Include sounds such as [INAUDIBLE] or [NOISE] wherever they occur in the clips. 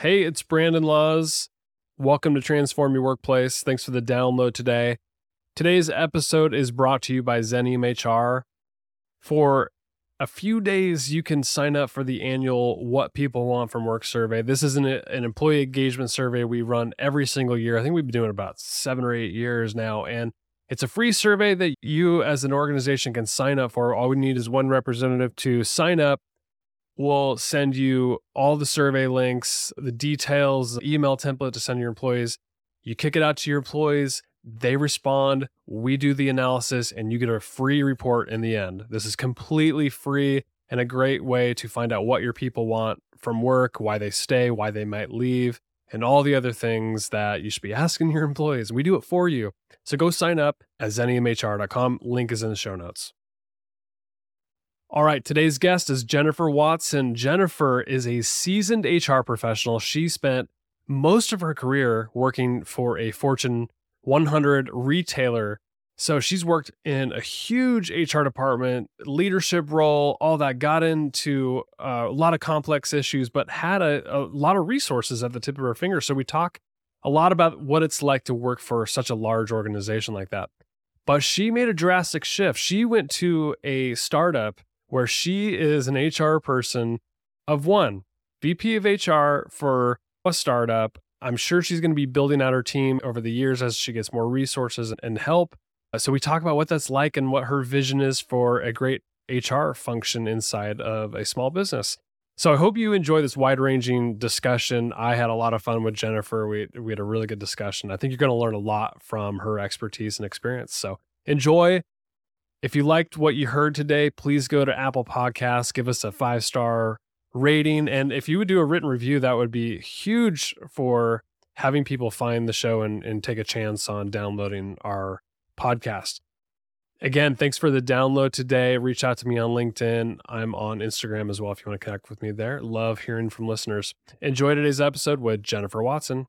Hey, it's Brandon Laws. Welcome to Transform Your Workplace. Thanks for the download today. Today's episode is brought to you by Xenium HR. For a few days, you can sign up for the annual What People Want from Work survey. This is an, an employee engagement survey we run every single year. I think we've been doing about seven or eight years now. And it's a free survey that you, as an organization, can sign up for. All we need is one representative to sign up we'll send you all the survey links, the details, email template to send your employees. You kick it out to your employees, they respond, we do the analysis, and you get a free report in the end. This is completely free and a great way to find out what your people want from work, why they stay, why they might leave, and all the other things that you should be asking your employees. We do it for you. So go sign up at xeniumhr.com. Link is in the show notes. All right, today's guest is Jennifer Watson. Jennifer is a seasoned HR professional. She spent most of her career working for a Fortune 100 retailer. So she's worked in a huge HR department, leadership role, all that, got into uh, a lot of complex issues, but had a, a lot of resources at the tip of her finger. So we talk a lot about what it's like to work for such a large organization like that. But she made a drastic shift. She went to a startup where she is an HR person of one, VP of HR for a startup. I'm sure she's going to be building out her team over the years as she gets more resources and help. Uh, so we talk about what that's like and what her vision is for a great HR function inside of a small business. So I hope you enjoy this wide-ranging discussion. I had a lot of fun with Jennifer. We we had a really good discussion. I think you're going to learn a lot from her expertise and experience. So enjoy. If you liked what you heard today, please go to Apple Podcasts, give us a five star rating. And if you would do a written review, that would be huge for having people find the show and, and take a chance on downloading our podcast. Again, thanks for the download today. Reach out to me on LinkedIn. I'm on Instagram as well if you want to connect with me there. Love hearing from listeners. Enjoy today's episode with Jennifer Watson.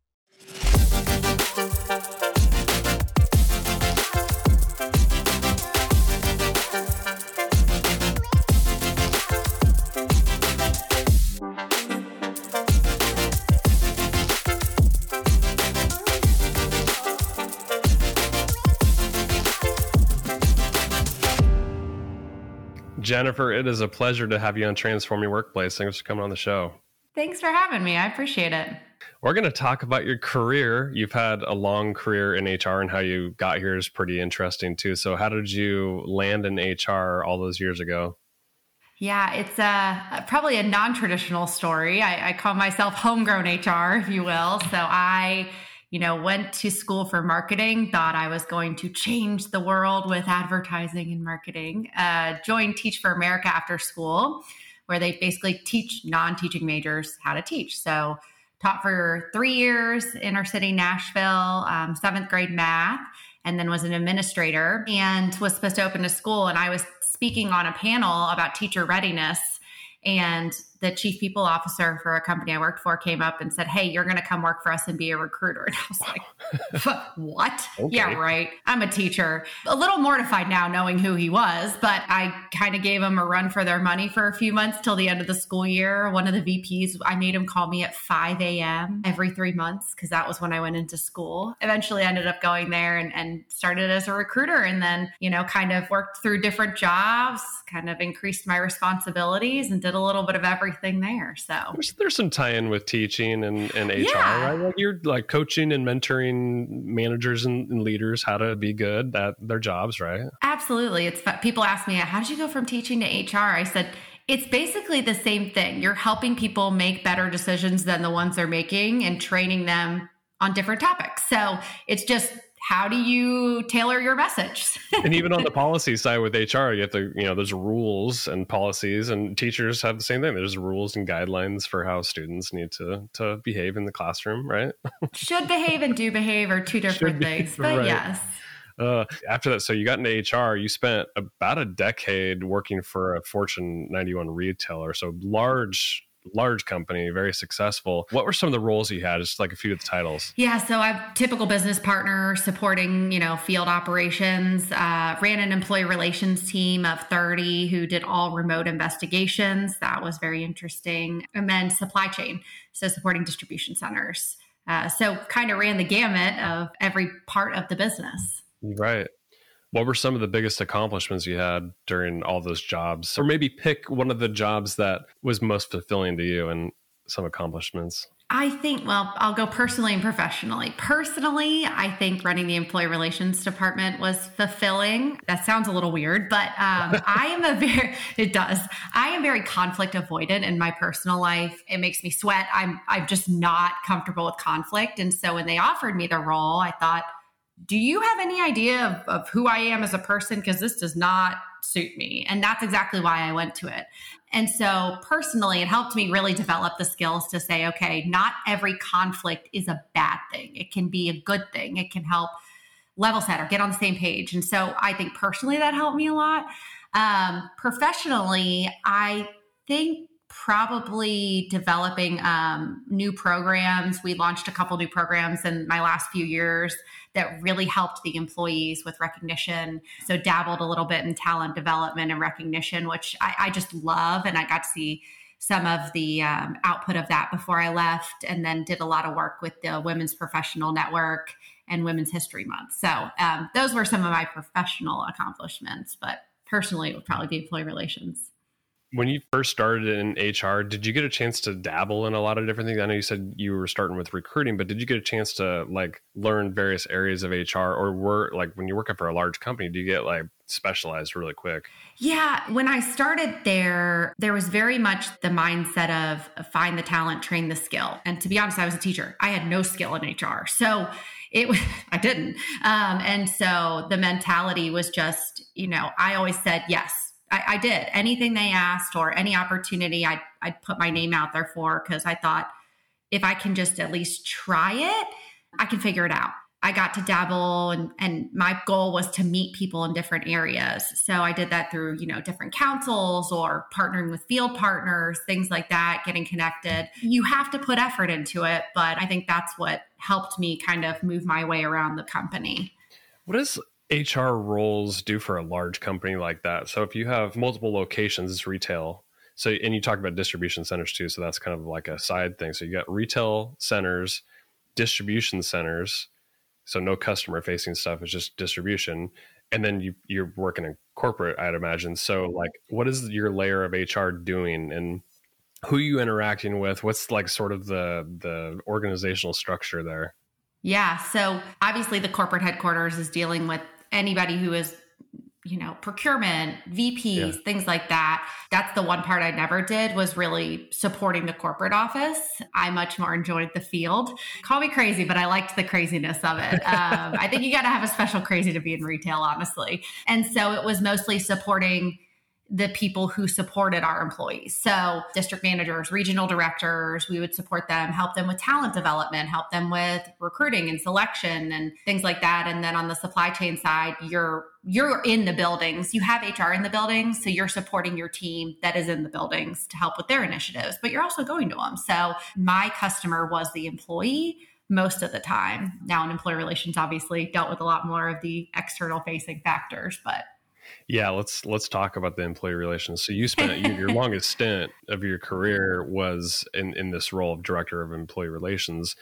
Jennifer, it is a pleasure to have you on Transform Your Workplace. Thanks for coming on the show. Thanks for having me. I appreciate it. We're going to talk about your career. You've had a long career in HR, and how you got here is pretty interesting too. So, how did you land in HR all those years ago? Yeah, it's a probably a non-traditional story. I, I call myself homegrown HR, if you will. So I you know, went to school for marketing, thought I was going to change the world with advertising and marketing. Uh, joined Teach for America after school, where they basically teach non teaching majors how to teach. So, taught for three years, inner city Nashville, um, seventh grade math, and then was an administrator and was supposed to open a school. And I was speaking on a panel about teacher readiness. And the chief people officer for a company I worked for came up and said, Hey, you're going to come work for us and be a recruiter. [LAUGHS] And I was like, What? Okay. Yeah, right. I'm a teacher. A little mortified now knowing who he was, but I kind of gave him a run for their money for a few months till the end of the school year. One of the VPs, I made him call me at 5 a.m. every three months because that was when I went into school. Eventually ended up going there and, and started as a recruiter and then, you know, kind of worked through different jobs, kind of increased my responsibilities and did a little bit of everything everything there. So there's, there's some tie-in with teaching and, and HR, yeah. right? Like you're like coaching and mentoring managers and, and, leaders how to be good at their jobs, right? Absolutely. It's people ask me, how did you go from teaching to HR? I said, it's basically the same thing. You're helping people make better decisions than the ones they're making and training them on different topics. So it's just how do you tailor your message? [LAUGHS] and even on the policy side with HR, you have to, you know, there's rules and policies, and teachers have the same thing. There's rules and guidelines for how students need to to behave in the classroom, right? [LAUGHS] Should behave and do behave are two different things, [LAUGHS] but right. yes. Uh, after that, so you got into HR. You spent about a decade working for a Fortune 91 retailer, so large large company, very successful. What were some of the roles you had? Just like a few of the titles. Yeah, so I'm typical business partner supporting, you know, field operations. Uh, ran an employee relations team of 30 who did all remote investigations. That was very interesting. And then supply chain, so supporting distribution centers. Uh, so kind of ran the gamut of every part of the business. Right. What were some of the biggest accomplishments you had during all those jobs? Or maybe pick one of the jobs that was most fulfilling to you and some accomplishments. I think, well, I'll go personally and professionally. Personally, I think running the employee relations department was fulfilling. That sounds a little weird, but um, [LAUGHS] I am a very, it does. I am very conflict avoidant in my personal life. It makes me sweat. I'm, I'm just not comfortable with conflict. And so when they offered me the role, I thought, do you have any idea of, of who I am as a person? Because this does not suit me. And that's exactly why I went to it. And so personally, it helped me really develop the skills to say, okay, not every conflict is a bad thing. It can be a good thing. It can help level set or get on the same page. And so I think personally that helped me a lot. Um, professionally, I think probably developing um, new programs. We launched a couple new programs in my last few years that really helped the employees with recognition. So, dabbled a little bit in talent development and recognition, which I, I just love. And I got to see some of the um, output of that before I left, and then did a lot of work with the Women's Professional Network and Women's History Month. So, um, those were some of my professional accomplishments, but personally, it would probably be employee relations when you first started in HR, did you get a chance to dabble in a lot of different things? I know you said you were starting with recruiting, but did you get a chance to like learn various areas of HR or were like when you're working for a large company, do you get like specialized really quick? Yeah, when I started there, there was very much the mindset of find the talent, train the skill. And to be honest, I was a teacher. I had no skill in HR. So it was [LAUGHS] I didn't. Um, and so the mentality was just, you know, I always said yes I, I did anything they asked or any opportunity I'd, I'd put my name out there for because I thought if I can just at least try it, I can figure it out. I got to dabble and, and my goal was to meet people in different areas. So I did that through, you know, different councils or partnering with field partners, things like that, getting connected. You have to put effort into it, but I think that's what helped me kind of move my way around the company. What is HR roles do for a large company like that? So if you have multiple locations, it's retail. So and you talk about distribution centers too, so that's kind of like a side thing. So you got retail centers, distribution centers. So no customer facing stuff, it's just distribution. And then you you're working in corporate, I'd imagine. So like what is your layer of HR doing and who you interacting with? What's like sort of the the organizational structure there? Yeah. So obviously, the corporate headquarters is dealing with anybody who is you know procurement vps yeah. things like that that's the one part i never did was really supporting the corporate office. I much more enjoyed the field. Call me crazy but i liked the craziness of it. [LAUGHS] Um, i think you got to have a special crazy to be in retail honestly. And so it was mostly supporting the people who supported our employees. So, district managers, regional directors, we would support them, help them with talent development, help them with recruiting and selection and things like that. And then on the supply chain side, you're you're in the buildings. You have HR in the buildings, so you're supporting your team that is in the buildings to help with their initiatives, but you're also going to them. So, my customer was the employee most of the time. Now, in employee relations, obviously dealt with a lot more of the external facing factors, but yeah, let's let's talk about the employee relations. So you spent your [LAUGHS] longest stint of your mm-hmm. career was in in this role of director of employee relations,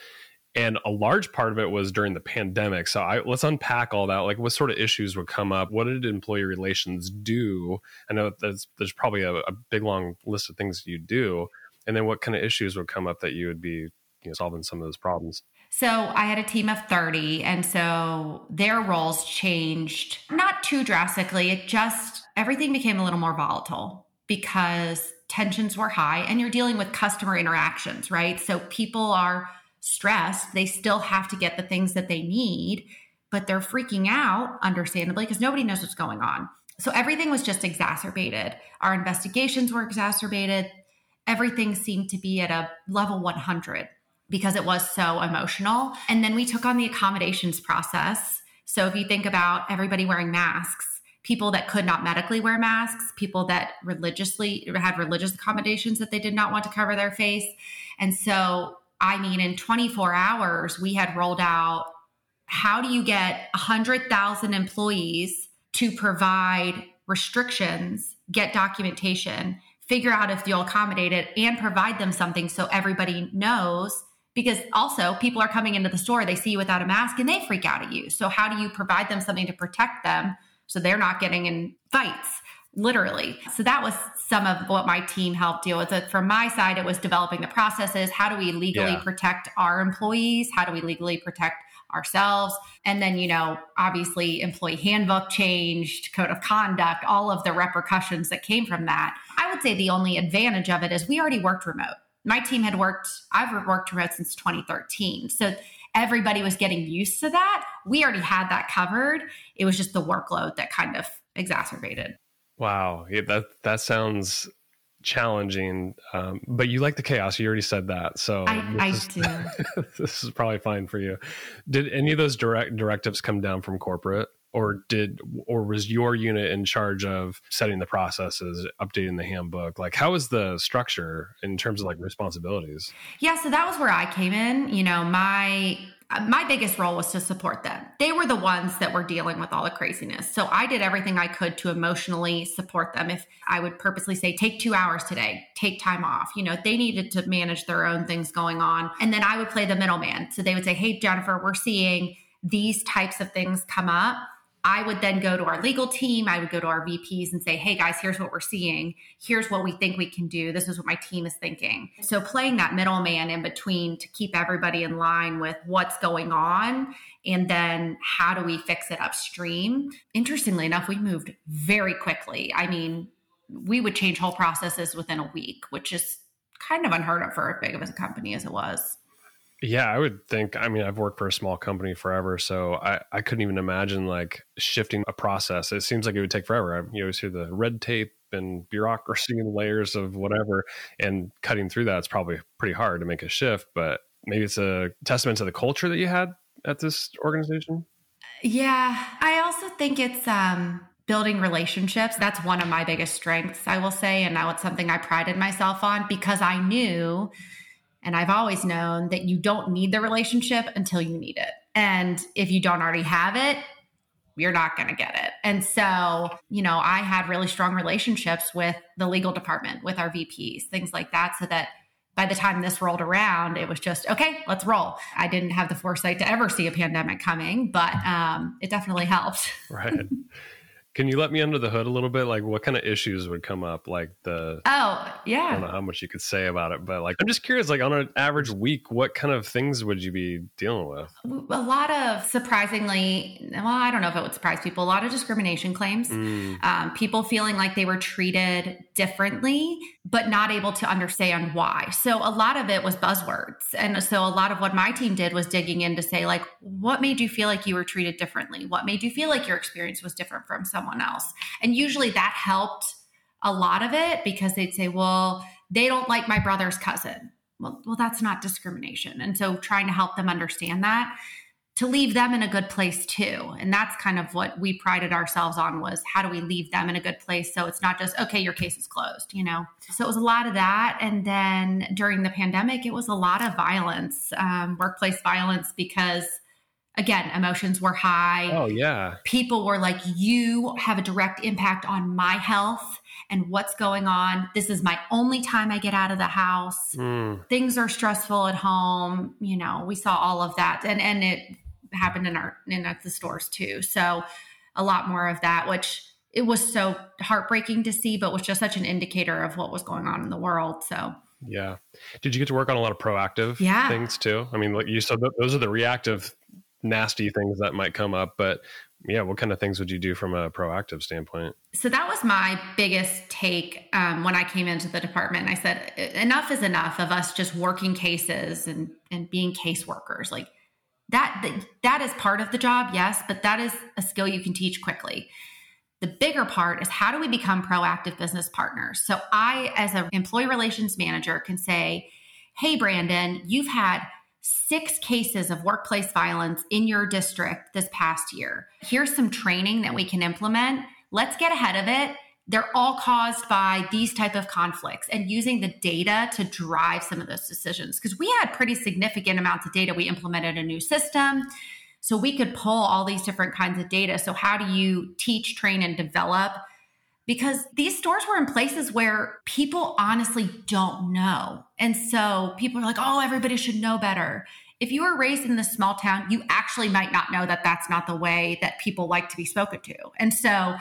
and a large part of it was during the pandemic. So I, let's unpack all that. Like, what sort of issues would come up? What did employee relations do? I know there's there's probably a, a big long list of things you do, and then what kind of issues would come up that you would be you know, solving some of those problems. So I had a team of 30, and so their roles changed not too drastically. It just, everything became a little more volatile because tensions were high and you're dealing with customer interactions, right? So people are stressed. They still have to get the things that they need, but they're freaking out, understandably, because nobody knows what's going on. So everything was just exacerbated. Our investigations were exacerbated. Everything seemed to be at a level 100 because it was so emotional. And then we took on the accommodations process. So if you think about everybody wearing masks, people that could not medically wear masks, people that religiously had religious accommodations that they did not want to cover their face. And so, I mean, in 24 hours, we had rolled out how do you get 100,000 employees to provide restrictions, get documentation, figure out if you'll accommodate it, and provide them something so everybody knows because also people are coming into the store they see you without a mask and they freak out at you. So how do you provide them something to protect them so they're not getting in fights literally? So that was some of what my team helped deal with. It from my side it was developing the processes. How do we legally yeah. protect our employees? How do we legally protect ourselves? And then you know obviously employee handbook changed code of conduct all of the repercussions that came from that. I would say the only advantage of it is we already worked remote my team had worked, I've worked remote since 2013. So everybody was getting used to that. We already had that covered. It was just the workload that kind of exacerbated. Wow. Yeah, that, that sounds challenging. Um, but you like the chaos. You already said that. So I, I is, do. [LAUGHS] this is probably fine for you. Did any of those direct directives come down from corporate? Or did or was your unit in charge of setting the processes updating the handbook? Like how was the structure in terms of like responsibilities? Yeah so that was where i came in. You know my my biggest role was to support them. They were the ones that were dealing with all the craziness. So i did everything i could to emotionally support them. If i would purposely say take two hours today. Take time off. You know they needed to manage their own things going on. And then i would play the middleman. So they would say hey jennifer we're seeing these types of things come up I would then go to our legal team. I would go to our VPs and say, hey guys, here's what we're seeing. Here's what we think we can do. This is what my team is thinking. So playing that middleman in between to keep everybody in line with what's going on and then how do we fix it upstream. Interestingly enough, we moved very quickly. I mean, we would change whole processes within a week, which is kind of unheard of for as big of a company as it was. Yeah, I would think. I mean, I've worked for a small company forever, so I, I couldn't even imagine like shifting a process. It seems like it would take forever. I, you always hear the red tape and bureaucracy and layers of whatever, and cutting through that is probably pretty hard to make a shift. But maybe it's a testament to the culture that you had at this organization. Yeah, I also think it's um, building relationships. That's one of my biggest strengths, I will say, and now it's something I prided myself on because I knew and I've always known that you don't need the relationship until you need it. And if you don't already have it, you're not going to get it. And so, you know, I had really strong relationships with the legal department, with our VPs, things like that, so that by the time this rolled around, it was just, okay, let's roll. I didn't have the foresight to ever see a pandemic coming, but um, it definitely helped. right. Can you let me under the hood a little bit? Like, what kind of issues would come up? Like the oh yeah, I don't know how much you could say about it, but like I'm just curious. Like on an average week, what kind of things would you be dealing with? A lot of surprisingly, well, I don't know if it would surprise people. A lot of discrimination claims, mm. um, people feeling like they were treated differently, but not able to understand why. So a lot of it was buzzwords, and so a lot of what my team did was digging in to say like, what made you feel like you were treated differently? What made you feel like your experience was different from some someone else. And usually that helped a lot of it because they'd say, well, they don't like my brother's cousin. Well, well, that's not discrimination. And so trying to help them understand that to leave them in a good place too. And that's kind of what we prided ourselves on was how do we leave them in a good place so it's not just okay your case is closed, you know. So it was a lot of that and then during the pandemic it was a lot of violence, um, workplace violence because again, emotions were high. Oh, yeah. People were like, you have a direct impact on my health and what's going on. This is my only time I get out of the house. Mm. Things are stressful at home. You know, we saw all of that. And and it happened in our in the stores too. So a lot more of that, which it was so heartbreaking to see, but was just such an indicator of what was going on in the world. So yeah. Did you get to work on a lot of proactive yeah. things too? I mean, like you said, those are the reactive nasty things that might come up but yeah what kind of things would you do from a proactive standpoint? So that was my biggest take um, when i came into the department. I said enough is enough of us just working cases and and being caseworkers. Like that that is part of the job yes but that is a skill you can teach quickly. The bigger part is how do we become proactive business partners? So i as an employee relations manager can say hey brandon you've had six cases of workplace violence in your district this past year. Here's some training that we can implement. let's get ahead of it they're all caused by these type of conflicts and using the data to drive some of those decisions because we had pretty significant amounts of data we implemented a new system so we could pull all these different kinds of data so how do you teach train and develop because these stores were in places where people honestly don't know. And so people are like oh everybody should know better. If you were raised in this small town you actually might not know that that's not the way that people like to be spoken to. And so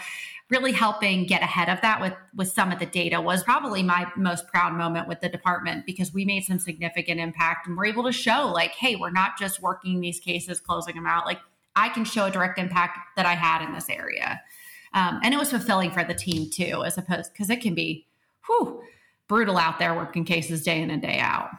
really helping get ahead of that with with some of the data was probably my most proud moment with the department because we made some significant impact and we're able to show like hey we're not just working these cases closing them out. Like i can show a direct impact that i had in this area um, and it was fulfilling for the team too as opposed because it can be whew, brutal out there working cases day in and day out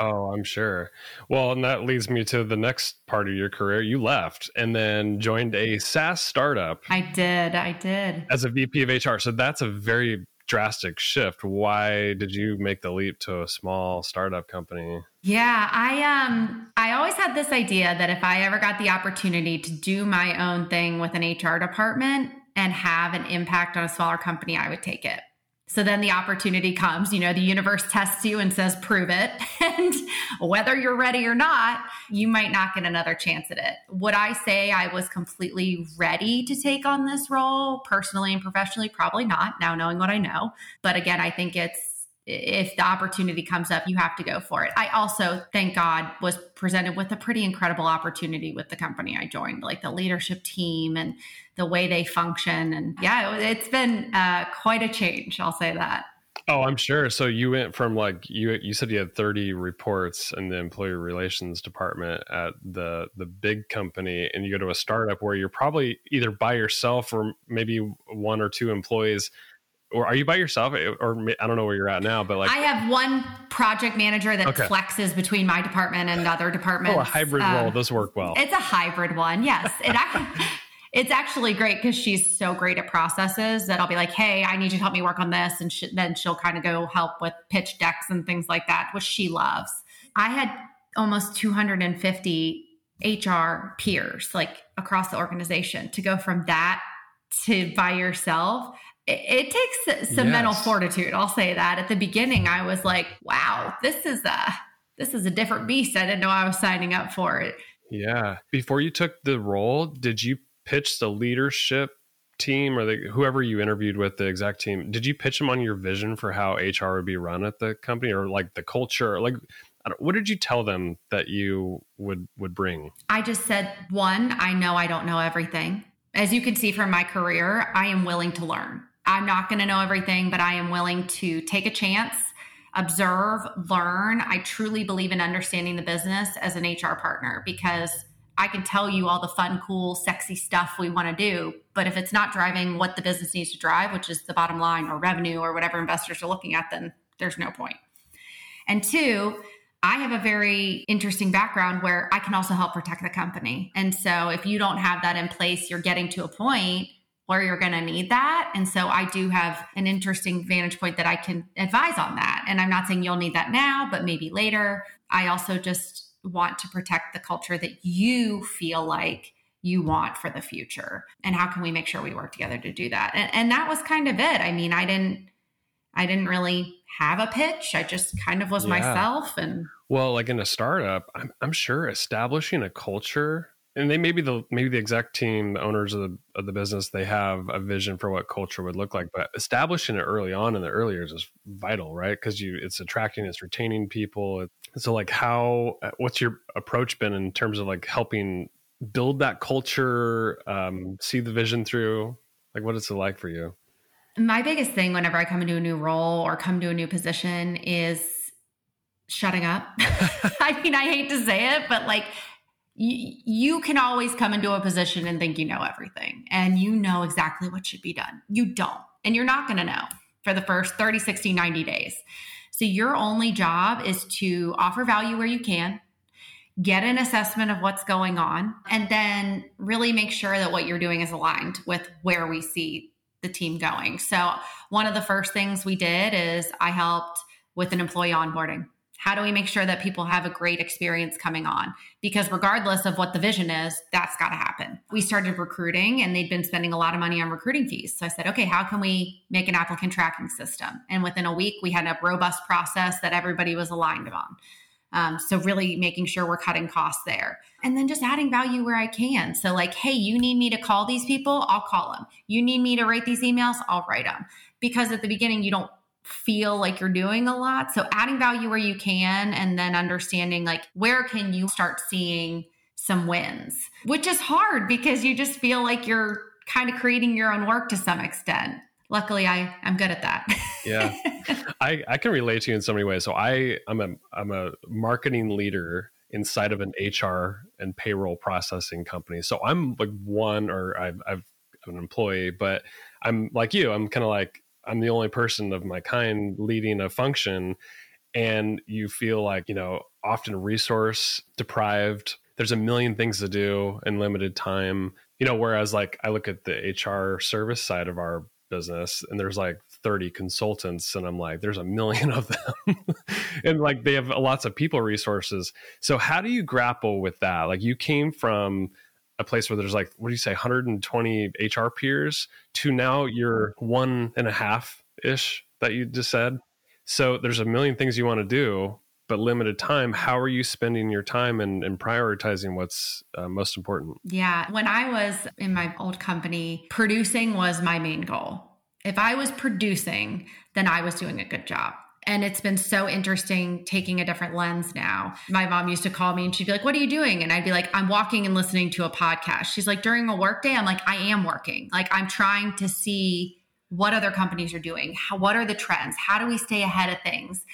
Oh, I'm sure. Well, and that leads me to the next part of your career. You left and then joined a SaaS startup. I did. I did. As a VP of HR. So that's a very drastic shift. Why did you make the leap to a small startup company? Yeah, I um I always had this idea that if I ever got the opportunity to do my own thing with an HR department and have an impact on a smaller company, I would take it. So then the opportunity comes, you know, the universe tests you and says, prove it. [LAUGHS] And whether you're ready or not, you might not get another chance at it. Would I say I was completely ready to take on this role personally and professionally? Probably not, now knowing what I know. But again, I think it's if the opportunity comes up, you have to go for it. I also, thank God, was presented with a pretty incredible opportunity with the company I joined, like the leadership team and the way they function. And yeah, it's been uh, quite a change. I'll say that. Oh, I'm sure. So you went from like you you said you had 30 reports in the employee relations department at the the big company and you go to a startup where you're probably either by yourself or maybe one or two employees or are you by yourself or I don't know where you're at now but like I have one project manager that okay. flexes between my department and other departments. Oh, a hybrid um, role. Those work well. It's a hybrid one. Yes. It actually [LAUGHS] it's actually great because she's so great at processes that I'll be like, hey, I need you to help me work on this. And she, then she'll kind of go help with pitch decks and things like that, which she loves. I had almost 250 HR peers like across the organization to go from that to by yourself. It, it takes some yes. mental fortitude. I'll say that. At the beginning, I was like, wow, this is a this is a different beast. I didn't know I was signing up for it. Yeah. Before you took the role, did you pitch the leadership team or the, whoever you interviewed with the exact team did you pitch them on your vision for how hr would be run at the company or like the culture like what did you tell them that you would would bring i just said one i know i don't know everything as you can see from my career i am willing to learn i'm not going to know everything but i am willing to take a chance observe learn i truly believe in understanding the business as an hr partner because I can tell you all the fun, cool, sexy stuff we want to do. But if it's not driving what the business needs to drive, which is the bottom line or revenue or whatever investors are looking at, then there's no point. And two, I have a very interesting background where I can also help protect the company. And so if you don't have that in place, you're getting to a point where you're going to need that. And so I do have an interesting vantage point that I can advise on that. And I'm not saying you'll need that now, but maybe later. I also just want to protect the culture that you feel like you want for the future and how can we make sure we work together to do that and, and that was kind of it i mean i didn't i didn't really have a pitch i just kind of was yeah. myself and well like in a startup I'm, I'm sure establishing a culture and they maybe the maybe the exec team, the owners of the of the business, they have a vision for what culture would look like. But establishing it early on in the early years is vital, right? Because you it's attracting, it's retaining people. So like how what's your approach been in terms of like helping build that culture, um, see the vision through? Like what is it like for you? My biggest thing whenever I come into a new role or come to a new position is shutting up. [LAUGHS] I mean, I hate to say it, but like you, can always come into a position and think you know everything and you know exactly what should be done. You don't. And you're not going to know for the first 30, 60, 90 days. So your only job is to offer value where you can, get an assessment of what's going on, and then really make sure that what you're doing is aligned with where we see the team going. So one of the first things we did is I helped with an employee onboarding How do we make sure that people have a great experience coming on? Because regardless of what the vision is, that's got to happen. We started recruiting and they'd been spending a lot of money on recruiting fees. So I said, okay, how can we make an applicant tracking system? And within a week, we had a robust process that everybody was aligned on. Um, so really making sure we're cutting costs there and then just adding value where I can. So like, hey, you need me to call these people, I'll call them. You need me to write these emails, I'll write them. Because at the beginning, you don't feel like you're doing a lot. So adding value where you can and then understanding like where can you start seeing some wins, which is hard because you just feel like you're kind of creating your own work to some extent. Luckily I I'm good at that. yeah. [LAUGHS] I I can relate to you in so many ways. So I I'm a I'm a marketing leader inside of an HR and payroll processing company. So I'm like one or I've I've I'm an employee, but I'm like you. I'm kind of like I'm the only person of my kind leading a function and you feel like, you know, often resource deprived. There's a million things to do in limited time. You know, whereas like I look at the HR service side of our business and there's like 30 consultants and I'm like there's a million [LAUGHS] of them and like they have lots of people resources. So how do you grapple with that? Like you came from a place where there's like what do you say 120 hr peers to now you're one and a half ish that you just said. So there's a million things you want to do but limited time. How are you spending your time and, and prioritizing what's uh, most important? Yeah when i was in my old company producing was my main goal. If i was producing then i was doing a good job and it's been so interesting taking a different lens now. My mom used to call me and she'd be like, What are you doing? And I'd be like, I'm walking and listening to a podcast. She's like, During a work day, I'm like, I am working. Like, I'm trying to see what other companies are doing. How, what are the trends? How do we stay ahead of things?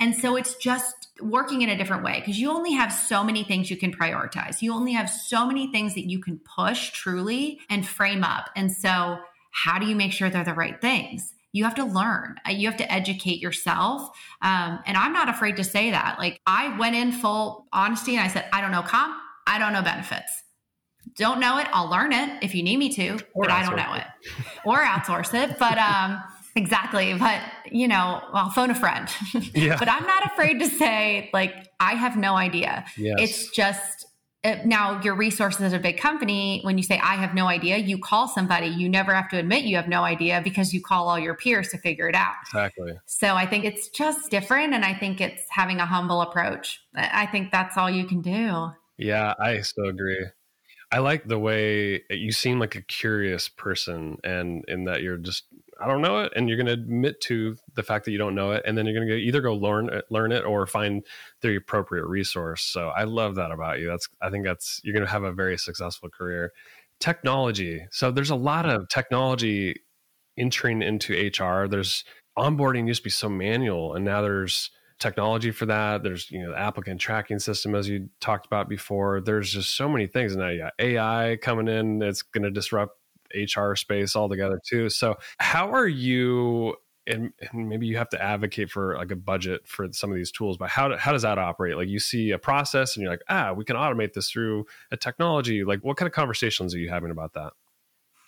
And so it's just working in a different way because you only have so many things you can prioritize. You only have so many things that you can push truly and frame up. And so, how do you make sure they're the right things? You have to learn. Uh, you have to educate yourself. Um, and i'm not afraid to say that. Like i went in full honesty and i said i don't know comp. I don't know benefits. Don't know it. I'll learn it if you need me to or but i don't know it. it. Or outsource it but um [LAUGHS] exactly. But you know i'll phone a friend. [LAUGHS] Yeah. but i'm not afraid to say like i have no idea. Yes. it's just Uh, now your resources at a big company when you say i have no idea you call somebody. You never have to admit you have no idea because you call all your peers to figure it out. Exactly. So i think it's just different and i think it's having a humble approach. I think that's all you can do. Yeah i so agree. I like the way uh, you seem like a curious person and in that you're just I don't know it, and you're going to admit to the fact that you don't know it, and then you're going to either go learn it, learn it or find the appropriate resource. So I love that about you. That's I think that's you're going to have a very successful career. Technology. So there's a lot of technology entering into HR. There's onboarding used to be so manual, and now there's technology for that. There's you know the applicant tracking system as you talked about before. There's just so many things, and now you got AI coming in. It's going to disrupt HR space altogether too. So how are you and, and, maybe you have to advocate for like a budget for some of these tools but how, how does that operate? Like you see a process and you're like ah we can automate this through a technology. Like what kind of conversations are you having about that?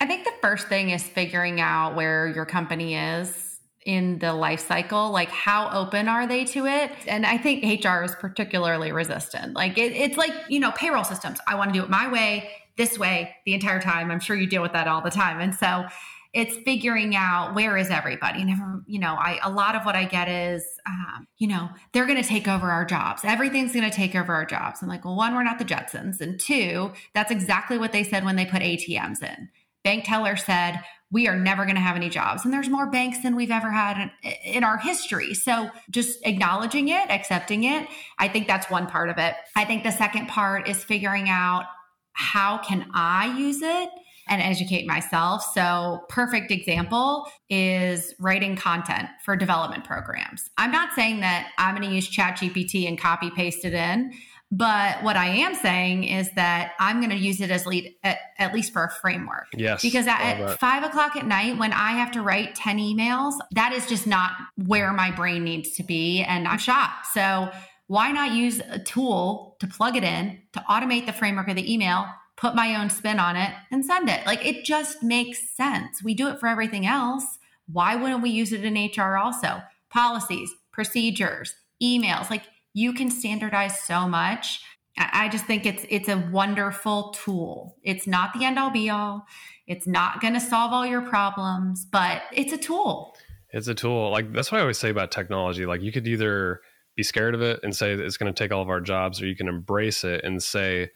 I think the first thing is figuring out where your company is in the life cycle. Like how open are they to it? And i think hr is particularly resistant. Like it, it's like you know payroll systems. I want to do it my way this way the entire time. I'm sure you deal with that all the time. And so it's figuring out where is everybody? And you know i a lot of what i get is um, you know they're going to take over our jobs. Everything's going to take over our jobs. I'm like well one we're not the jetsons. And two that's exactly what they said when they put atms in. Bank teller said we are never going to have any jobs. And there's more banks than we've ever had in, in our history. So just acknowledging it accepting it i think that's one part of it. I think the second part is figuring out how can I use it and educate myself? So, perfect example is writing content for development programs. I'm not saying that I'm going to use ChatGPT and copy paste it in. But what I am saying is that I'm going to use it as lead at, at least for a framework. Yes. Because at, at five o'clock at night, when I have to write 10 emails, that is just not where my brain needs to be. And I'm shot. So why not use a tool to plug it in to automate the framework of the email, put my own spin on it, and send it? Like it just makes sense. We do it for everything else. Why wouldn't we use it in HR also? Policies, procedures, emails, like You can standardize so much. I just think it's it's a wonderful tool. It's not the end all be all. It's not going to solve all your problems, but it's a tool. It's a tool. Like that's what I always say about technology. Like you could either be scared of it and say it's going to take all of our jobs, or you can embrace it and say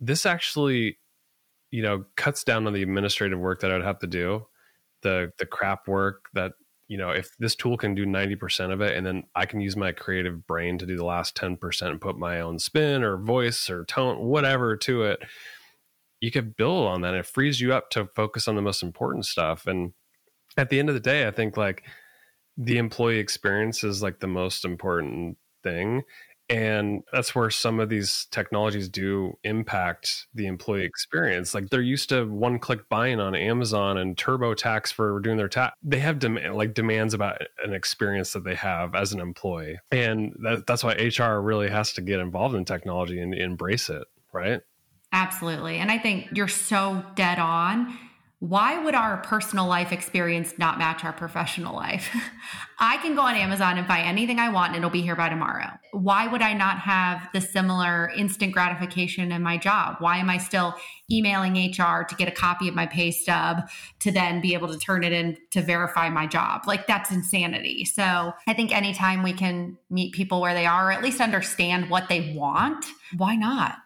this actually, you know, cuts down on the administrative work that I would have to do, the the crap work that you know, if this tool can do 90% of it and then I can use my creative brain to do the last 10% and put my own spin or voice or tone, whatever to it, you could build on that. It frees you up to focus on the most important stuff. And at the end of the day, I think like the employee experience is like the most important thing and that's where some of these technologies do impact the employee experience. Like they're used to one click buying on amazon and turbotax for doing their tax they have demand like demands about an experience that they have as an employee and that, that's why hr really has to get involved in technology and embrace it right? Absolutely and i think you're so dead on why would our personal life experience not match our professional life? [LAUGHS] I can go on Amazon and buy anything I want and it'll be here by tomorrow. Why would I not have the similar instant gratification in my job? Why am I still emailing HR to get a copy of my pay stub to then be able to turn it in to verify my job? Like that's insanity. So I think anytime we can meet people where they are, or at least understand what they want, why not?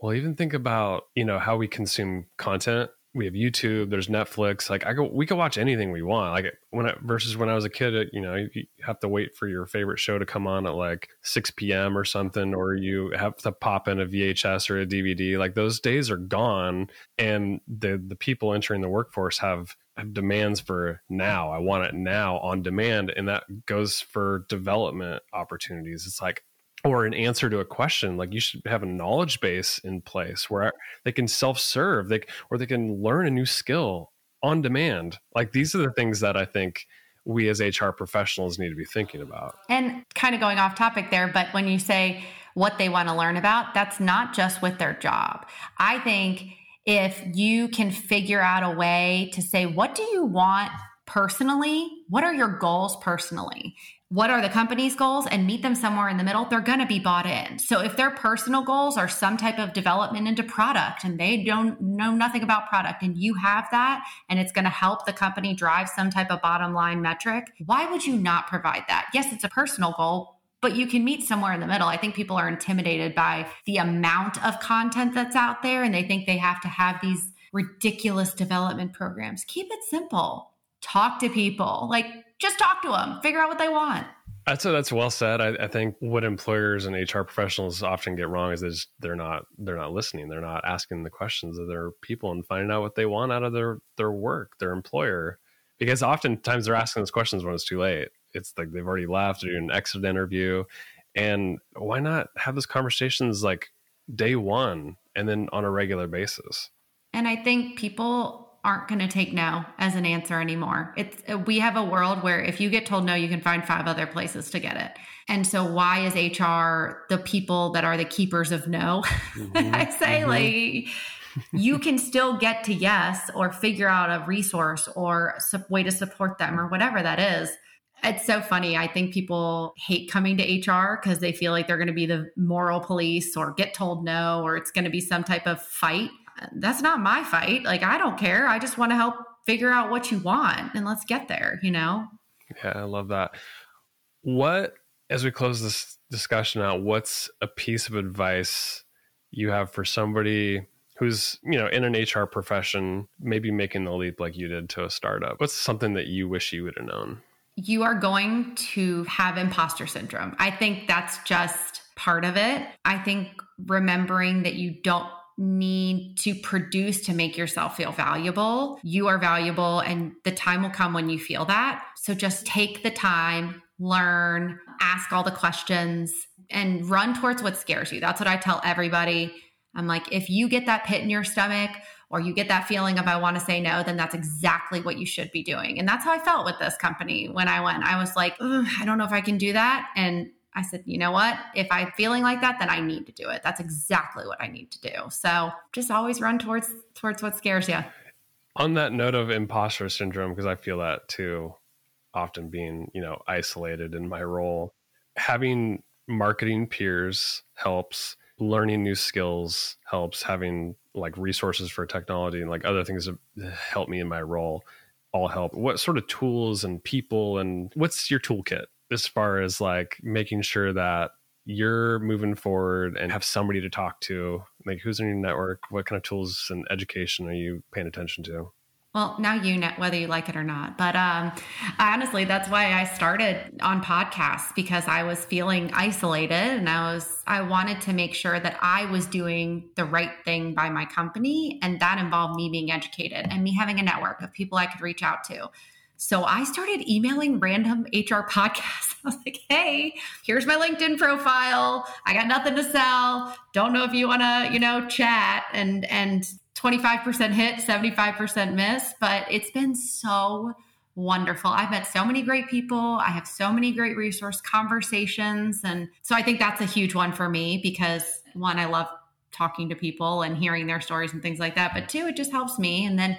Well, even think about, you know, how we consume content we have YouTube, there's Netflix. Like I go, we can watch anything we want. Like when I, versus when I was a kid, uh, you know, you have to wait for your favorite show to come on at like 6 p.m. or something, or you have to pop in a VHS or a DVD. Like those days are gone, and the the people entering the workforce have have demands for now. I want it now on demand, and that goes for development opportunities. It's like or an answer to a question like you should have a knowledge base in place where they can self-serve they or they can learn a new skill on demand. Like these are the things that i think we as hr professionals need to be thinking about. And kind of going off topic there but when you say what they want to learn about that's not just with their job. I think if you can figure out a way to say what do you want personally? What are your goals personally what are the company's goals and meet them somewhere in the middle, they're going to be bought in. So if their personal goals are some type of development into product and they don't know nothing about product and you have that and it's going to help the company drive some type of bottom line metric, why would you not provide that? Yes, it's a personal goal, but you can meet somewhere in the middle. I think people are intimidated by the amount of content that's out there and they think they have to have these ridiculous development programs. Keep it simple. Talk to people. Like just talk to them, figure out what they want. That's that's well said. I, I, think what employers and HR professionals often get wrong is that they're not they're not listening. They're not asking the questions of their people and finding out what they want out of their their work, their employer. Because oftentimes they're asking those questions when it's too late. It's like they've already left or an exit interview, and why not have those conversations like day one and then on a regular basis? And I think people aren't going to take no as an answer anymore. It's we have a world where if you get told no, you can find five other places to get it. And so why is HR the people that are the keepers of no? Mm-hmm. [LAUGHS] I say mm-hmm. like you can still get to yes or figure out a resource or a way to support them or whatever that is. It's so funny. I think people hate coming to HR because they feel like they're going to be the moral police or get told no or it's going to be some type of fight that's not my fight. Like, I don't care. I just want to help figure out what you want and let's get there, you know? Yeah, I love that. What, as we close this discussion out, what's a piece of advice you have for somebody who's, you know, in an HR profession, maybe making the leap like you did to a startup? What's something that you wish you would have known? You are going to have imposter syndrome. I think that's just part of it. I think remembering that you don't need to produce to make yourself feel valuable. You are valuable, and the time will come when you feel that. So just take the time, learn, ask all the questions, and run towards what scares you. That's what I tell everybody. I'm like, if you get that pit in your stomach, or you get that feeling of I want to say no, then that's exactly what you should be doing. And that's how I felt with this company when I went. I was like, I don't know if I can do that. And I said, you know what? If I'm feeling like that, then I need to do it. That's exactly what I need to do. So just always run towards towards what scares you. On that note of imposter syndrome, because I feel that too, often being, you know, isolated in my role, having marketing peers helps, learning new skills helps, having like resources for technology and like other things that help me in my role all help. What sort of tools and people and what's your toolkit as far as like making sure that you're moving forward and have somebody to talk to? Like who's in your network? What kind of tools and education are you paying attention to? Well, now you know whether you like it or not. But um, honestly, that's why I started on podcasts because I was feeling isolated and I was I wanted to make sure that I was doing the right thing by my company, and that involved me being educated and me having a network of people I could reach out to. So I started emailing random HR podcasts. [LAUGHS] I was like, hey, here's my LinkedIn profile. I got nothing to sell. Don't know if you want to, you know, chat and and 25% hit, 75% miss, but it's been so wonderful. I've met so many great people. I have so many great resource conversations. And so I think that's a huge one for me because one, I love talking to people and hearing their stories and things like that. But two, it just helps me. And then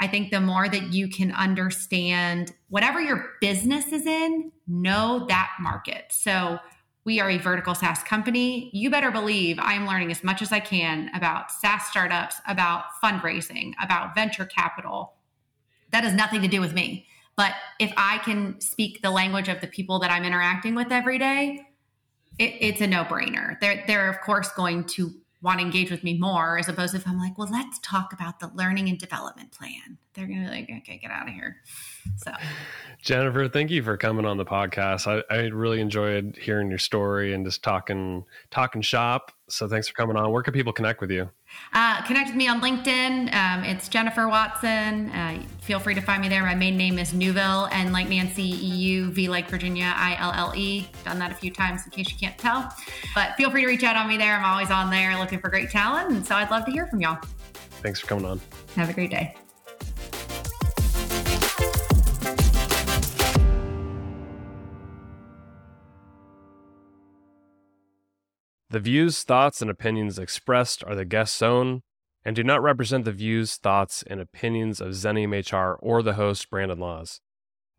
I think the more that you can understand whatever your business is in, know that market. So we are a vertical SaaS company. You better believe I am learning as much as I can about SaaS startups, about fundraising, about venture capital. That has nothing to do with me. But if I can speak the language of the people that I'm interacting with every day, it, it's a no brainer. They're, they're, of course, going to want to engage with me more as opposed to if I'm like, well, let's talk about the learning and development plan. They're going to be like, okay, get out of here. So, Jennifer, thank you for coming on the podcast. I, I really enjoyed hearing your story and just talking, talking shop. So thanks for coming on. Where can people connect with you? Uh, connect with me on LinkedIn. Um, it's Jennifer Watson. Uh, feel free to find me there. My main name is Neuville and like Nancy, EU, V like Virginia, I L L E. Done that a few times in case you can't tell. But feel free to reach out on me there. I'm always on there looking for great talent. And so I'd love to hear from y'all. Thanks for coming on. Have a great day. The views, thoughts, and opinions expressed are the guest's own and do not represent the views, thoughts, and opinions of Xenium HR or the host, Brandon Laws.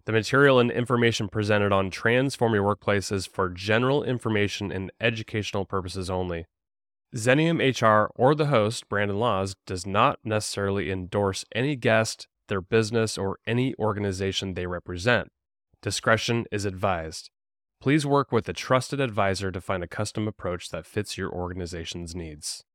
The material and information presented on Transform Your Workplace is for general information and educational purposes only. Xenium HR or the host, Brandon Laws, does not necessarily endorse any guest, their business, or any organization they represent. Discretion is advised. Please work with a trusted advisor to find a custom approach that fits your organization's needs.